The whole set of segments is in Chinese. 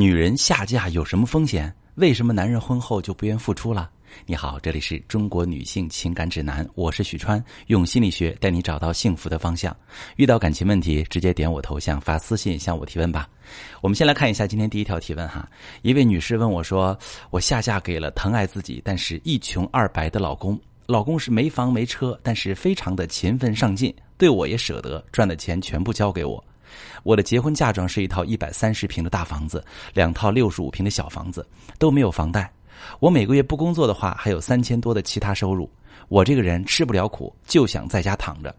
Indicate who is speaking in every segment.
Speaker 1: 女人下嫁有什么风险？为什么男人婚后就不愿付出了？你好，这里是中国女性情感指南，我是许川，用心理学带你找到幸福的方向。遇到感情问题，直接点我头像发私信向我提问吧。我们先来看一下今天第一条提问哈，一位女士问我说：“我下嫁给了疼爱自己但是一穷二白的老公，老公是没房没车，但是非常的勤奋上进，对我也舍得，赚的钱全部交给我。”我的结婚嫁妆是一套一百三十平的大房子，两套六十五平的小房子，都没有房贷。我每个月不工作的话，还有三千多的其他收入。我这个人吃不了苦，就想在家躺着。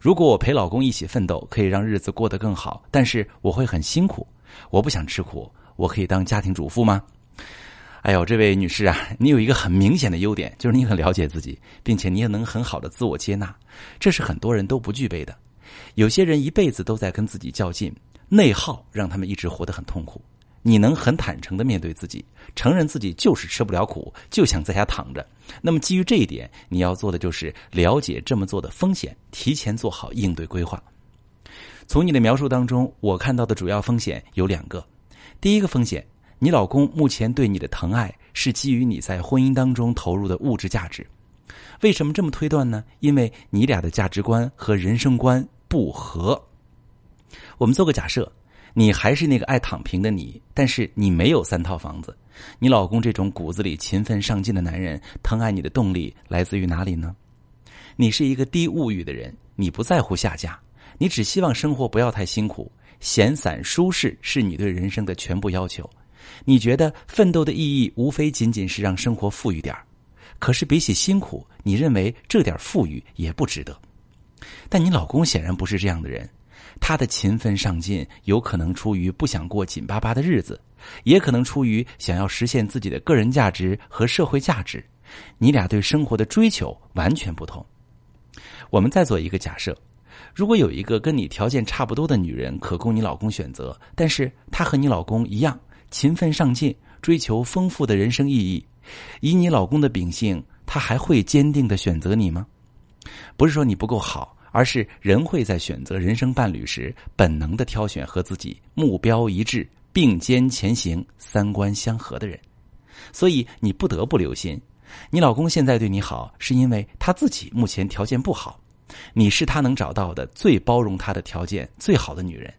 Speaker 1: 如果我陪老公一起奋斗，可以让日子过得更好，但是我会很辛苦。我不想吃苦，我可以当家庭主妇吗？哎呦，这位女士啊，你有一个很明显的优点，就是你很了解自己，并且你也能很好的自我接纳，这是很多人都不具备的。有些人一辈子都在跟自己较劲，内耗让他们一直活得很痛苦。你能很坦诚的面对自己，承认自己就是吃不了苦，就想在家躺着。那么基于这一点，你要做的就是了解这么做的风险，提前做好应对规划。从你的描述当中，我看到的主要风险有两个。第一个风险，你老公目前对你的疼爱是基于你在婚姻当中投入的物质价值。为什么这么推断呢？因为你俩的价值观和人生观。不和。我们做个假设，你还是那个爱躺平的你，但是你没有三套房子。你老公这种骨子里勤奋上进的男人，疼爱你的动力来自于哪里呢？你是一个低物欲的人，你不在乎下嫁，你只希望生活不要太辛苦，闲散舒适是你对人生的全部要求。你觉得奋斗的意义无非仅仅是让生活富裕点可是比起辛苦，你认为这点富裕也不值得。但你老公显然不是这样的人，他的勤奋上进有可能出于不想过紧巴巴的日子，也可能出于想要实现自己的个人价值和社会价值。你俩对生活的追求完全不同。我们再做一个假设：如果有一个跟你条件差不多的女人可供你老公选择，但是她和你老公一样勤奋上进，追求丰富的人生意义，以你老公的秉性，他还会坚定的选择你吗？不是说你不够好，而是人会在选择人生伴侣时，本能的挑选和自己目标一致、并肩前行、三观相合的人。所以你不得不留心，你老公现在对你好，是因为他自己目前条件不好。你是他能找到的最包容他的条件最好的女人。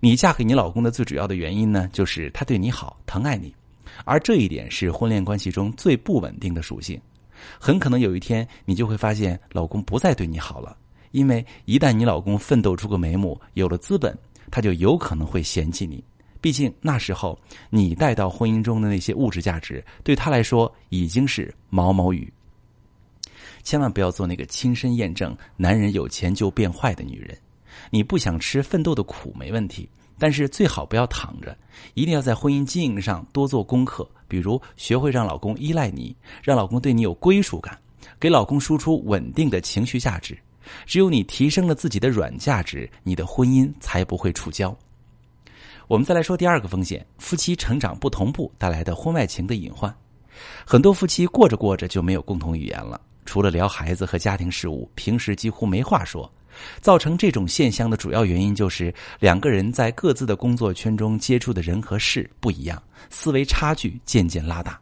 Speaker 1: 你嫁给你老公的最主要的原因呢，就是他对你好，疼爱你，而这一点是婚恋关系中最不稳定的属性。很可能有一天，你就会发现老公不再对你好了，因为一旦你老公奋斗出个眉目，有了资本，他就有可能会嫌弃你。毕竟那时候你带到婚姻中的那些物质价值，对他来说已经是毛毛雨。千万不要做那个亲身验证男人有钱就变坏的女人。你不想吃奋斗的苦没问题。但是最好不要躺着，一定要在婚姻经营上多做功课，比如学会让老公依赖你，让老公对你有归属感，给老公输出稳定的情绪价值。只有你提升了自己的软价值，你的婚姻才不会触礁。我们再来说第二个风险：夫妻成长不同步带来的婚外情的隐患。很多夫妻过着过着就没有共同语言了，除了聊孩子和家庭事务，平时几乎没话说。造成这种现象的主要原因就是两个人在各自的工作圈中接触的人和事不一样，思维差距渐渐拉大。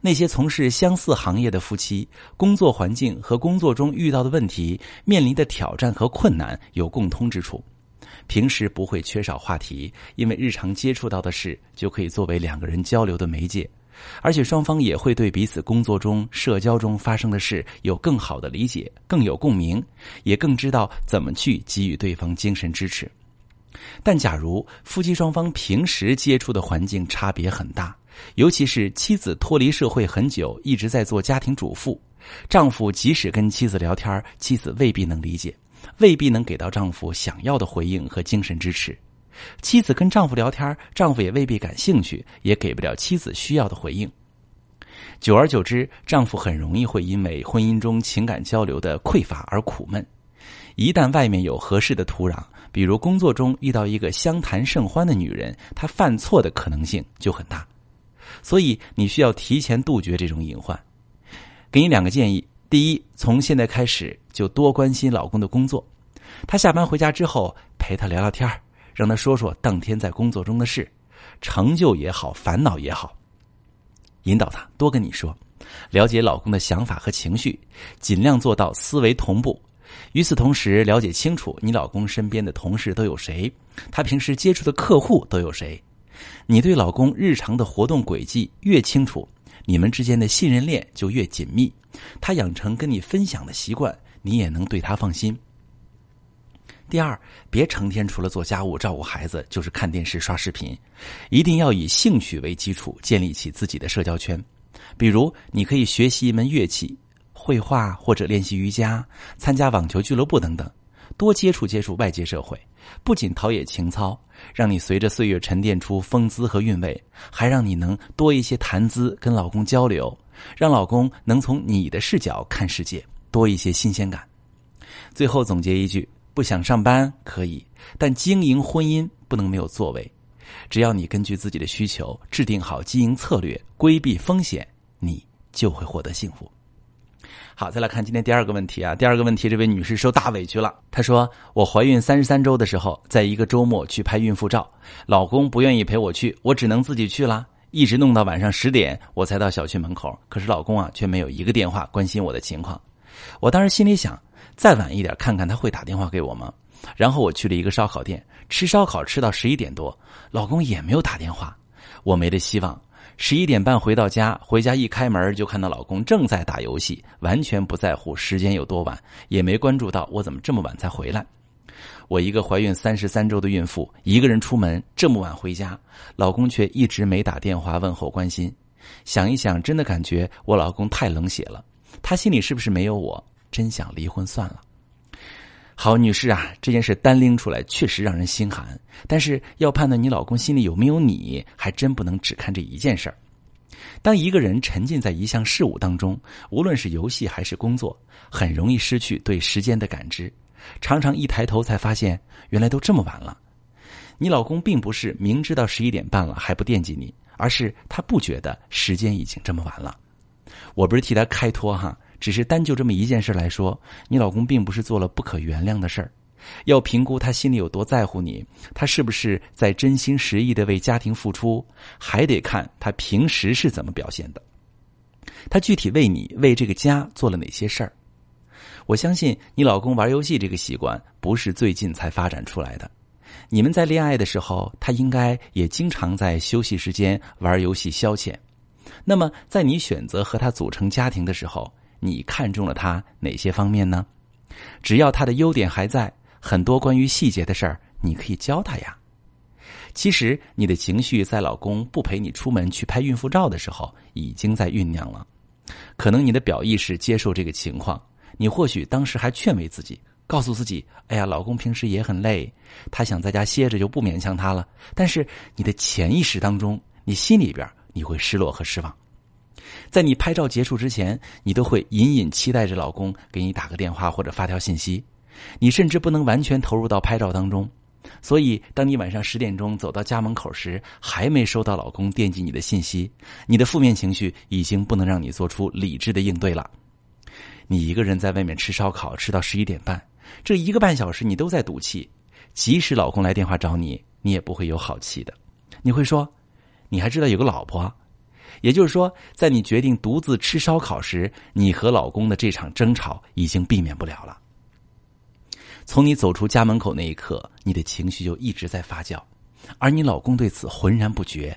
Speaker 1: 那些从事相似行业的夫妻，工作环境和工作中遇到的问题、面临的挑战和困难有共通之处，平时不会缺少话题，因为日常接触到的事就可以作为两个人交流的媒介。而且双方也会对彼此工作中、社交中发生的事有更好的理解，更有共鸣，也更知道怎么去给予对方精神支持。但假如夫妻双方平时接触的环境差别很大，尤其是妻子脱离社会很久，一直在做家庭主妇，丈夫即使跟妻子聊天，妻子未必能理解，未必能给到丈夫想要的回应和精神支持。妻子跟丈夫聊天，丈夫也未必感兴趣，也给不了妻子需要的回应。久而久之，丈夫很容易会因为婚姻中情感交流的匮乏而苦闷。一旦外面有合适的土壤，比如工作中遇到一个相谈甚欢的女人，她犯错的可能性就很大。所以你需要提前杜绝这种隐患。给你两个建议：第一，从现在开始就多关心老公的工作。他下班回家之后，陪他聊聊天儿。让他说说当天在工作中的事，成就也好，烦恼也好，引导他多跟你说，了解老公的想法和情绪，尽量做到思维同步。与此同时，了解清楚你老公身边的同事都有谁，他平时接触的客户都有谁。你对老公日常的活动轨迹越清楚，你们之间的信任链就越紧密。他养成跟你分享的习惯，你也能对他放心。第二，别成天除了做家务、照顾孩子，就是看电视、刷视频，一定要以兴趣为基础，建立起自己的社交圈。比如，你可以学习一门乐器、绘画，或者练习瑜伽、参加网球俱乐部等等，多接触接触外界社会，不仅陶冶情操，让你随着岁月沉淀出风姿和韵味，还让你能多一些谈资，跟老公交流，让老公能从你的视角看世界，多一些新鲜感。最后总结一句。不想上班可以，但经营婚姻不能没有作为。只要你根据自己的需求制定好经营策略，规避风险，你就会获得幸福。好，再来看今天第二个问题啊。第二个问题，这位女士受大委屈了。她说：“我怀孕三十三周的时候，在一个周末去拍孕妇照，老公不愿意陪我去，我只能自己去了，一直弄到晚上十点，我才到小区门口。可是老公啊，却没有一个电话关心我的情况。我当时心里想。”再晚一点，看看他会打电话给我吗？然后我去了一个烧烤店，吃烧烤吃到十一点多，老公也没有打电话，我没了希望。十一点半回到家，回家一开门就看到老公正在打游戏，完全不在乎时间有多晚，也没关注到我怎么这么晚才回来。我一个怀孕三十三周的孕妇，一个人出门这么晚回家，老公却一直没打电话问候关心。想一想，真的感觉我老公太冷血了，他心里是不是没有我？真想离婚算了。好，女士啊，这件事单拎出来确实让人心寒。但是要判断你老公心里有没有你，还真不能只看这一件事儿。当一个人沉浸在一项事物当中，无论是游戏还是工作，很容易失去对时间的感知。常常一抬头才发现，原来都这么晚了。你老公并不是明知道十一点半了还不惦记你，而是他不觉得时间已经这么晚了。我不是替他开脱哈。只是单就这么一件事来说，你老公并不是做了不可原谅的事儿，要评估他心里有多在乎你，他是不是在真心实意的为家庭付出，还得看他平时是怎么表现的，他具体为你为这个家做了哪些事儿。我相信你老公玩游戏这个习惯不是最近才发展出来的，你们在恋爱的时候，他应该也经常在休息时间玩游戏消遣。那么，在你选择和他组成家庭的时候，你看中了他哪些方面呢？只要他的优点还在，很多关于细节的事儿，你可以教他呀。其实你的情绪在老公不陪你出门去拍孕妇照的时候，已经在酝酿了。可能你的表意识接受这个情况，你或许当时还劝慰自己，告诉自己：“哎呀，老公平时也很累，他想在家歇着，就不勉强他了。”但是你的潜意识当中，你心里边你会失落和失望。在你拍照结束之前，你都会隐隐期待着老公给你打个电话或者发条信息。你甚至不能完全投入到拍照当中，所以当你晚上十点钟走到家门口时，还没收到老公惦记你的信息，你的负面情绪已经不能让你做出理智的应对了。你一个人在外面吃烧烤，吃到十一点半，这一个半小时你都在赌气。即使老公来电话找你，你也不会有好气的。你会说：“你还知道有个老婆？”也就是说，在你决定独自吃烧烤时，你和老公的这场争吵已经避免不了了。从你走出家门口那一刻，你的情绪就一直在发酵，而你老公对此浑然不觉。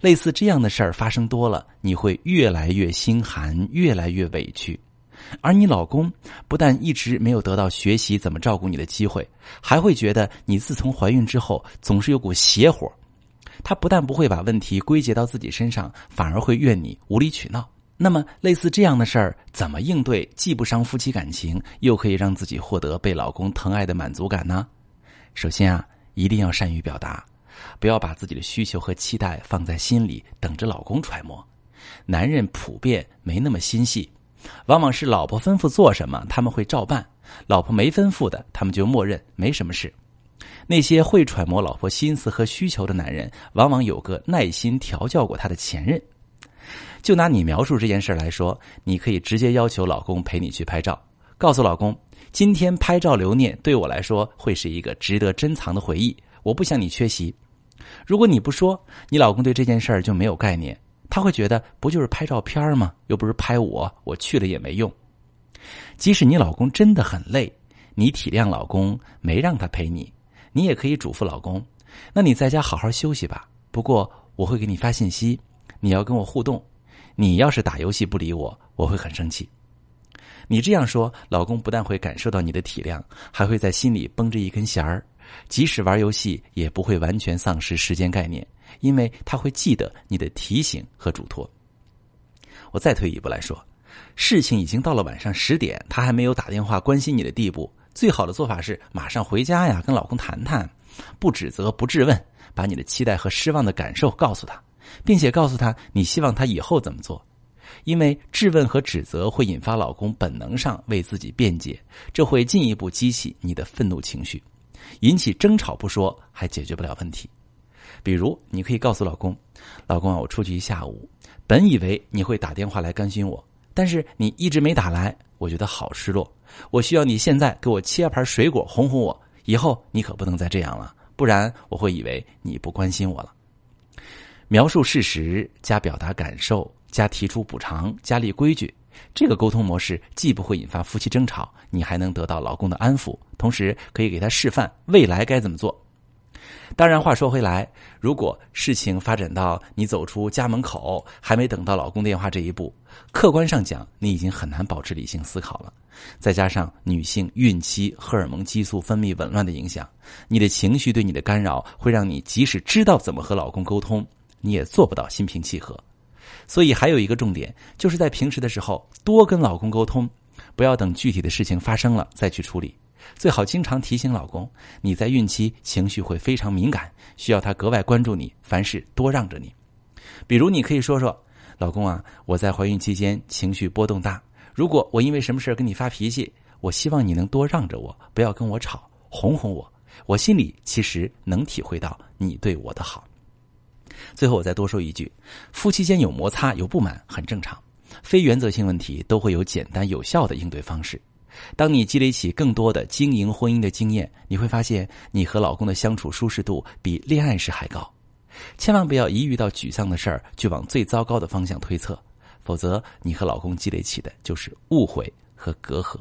Speaker 1: 类似这样的事儿发生多了，你会越来越心寒，越来越委屈。而你老公不但一直没有得到学习怎么照顾你的机会，还会觉得你自从怀孕之后总是有股邪火。他不但不会把问题归结到自己身上，反而会怨你无理取闹。那么，类似这样的事儿，怎么应对既不伤夫妻感情，又可以让自己获得被老公疼爱的满足感呢？首先啊，一定要善于表达，不要把自己的需求和期待放在心里，等着老公揣摩。男人普遍没那么心细，往往是老婆吩咐做什么，他们会照办；老婆没吩咐的，他们就默认没什么事。那些会揣摩老婆心思和需求的男人，往往有个耐心调教过他的前任。就拿你描述这件事来说，你可以直接要求老公陪你去拍照，告诉老公，今天拍照留念对我来说会是一个值得珍藏的回忆，我不想你缺席。如果你不说，你老公对这件事儿就没有概念，他会觉得不就是拍照片吗？又不是拍我，我去了也没用。即使你老公真的很累，你体谅老公没让他陪你，你也可以嘱咐老公：那你在家好好休息吧。不过我会给你发信息，你要跟我互动。你要是打游戏不理我，我会很生气。你这样说，老公不但会感受到你的体谅，还会在心里绷着一根弦儿，即使玩游戏也不会完全丧失时间概念，因为他会记得你的提醒和嘱托。我再退一步来说，事情已经到了晚上十点，他还没有打电话关心你的地步，最好的做法是马上回家呀，跟老公谈谈，不指责，不质问，把你的期待和失望的感受告诉他。并且告诉他你希望他以后怎么做，因为质问和指责会引发老公本能上为自己辩解，这会进一步激起你的愤怒情绪，引起争吵不说，还解决不了问题。比如，你可以告诉老公：“老公啊，我出去一下午，本以为你会打电话来关心我，但是你一直没打来，我觉得好失落。我需要你现在给我切盘水果哄哄我，以后你可不能再这样了，不然我会以为你不关心我了。”描述事实加表达感受加提出补偿加立规矩，这个沟通模式既不会引发夫妻争吵，你还能得到老公的安抚，同时可以给他示范未来该怎么做。当然，话说回来，如果事情发展到你走出家门口还没等到老公电话这一步，客观上讲，你已经很难保持理性思考了。再加上女性孕期荷尔蒙激素分泌紊乱的影响，你的情绪对你的干扰会让你即使知道怎么和老公沟通。你也做不到心平气和，所以还有一个重点，就是在平时的时候多跟老公沟通，不要等具体的事情发生了再去处理。最好经常提醒老公，你在孕期情绪会非常敏感，需要他格外关注你，凡事多让着你。比如，你可以说说：“老公啊，我在怀孕期间情绪波动大，如果我因为什么事跟你发脾气，我希望你能多让着我，不要跟我吵，哄哄我。我心里其实能体会到你对我的好。”最后我再多说一句，夫妻间有摩擦有不满很正常，非原则性问题都会有简单有效的应对方式。当你积累起更多的经营婚姻的经验，你会发现你和老公的相处舒适度比恋爱时还高。千万不要一遇到沮丧的事儿就往最糟糕的方向推测，否则你和老公积累起的就是误会和隔阂，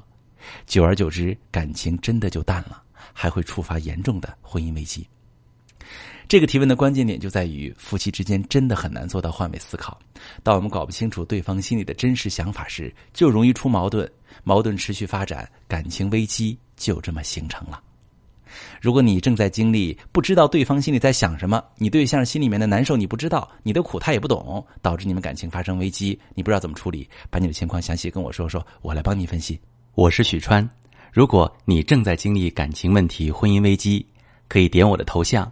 Speaker 1: 久而久之感情真的就淡了，还会触发严重的婚姻危机。这个提问的关键点就在于，夫妻之间真的很难做到换位思考。当我们搞不清楚对方心里的真实想法时，就容易出矛盾，矛盾持续发展，感情危机就这么形成了。如果你正在经历不知道对方心里在想什么，你对象心里面的难受你不知道，你的苦他也不懂，导致你们感情发生危机，你不知道怎么处理，把你的情况详细跟我说说，我来帮你分析。
Speaker 2: 我是许川，如果你正在经历感情问题、婚姻危机，可以点我的头像。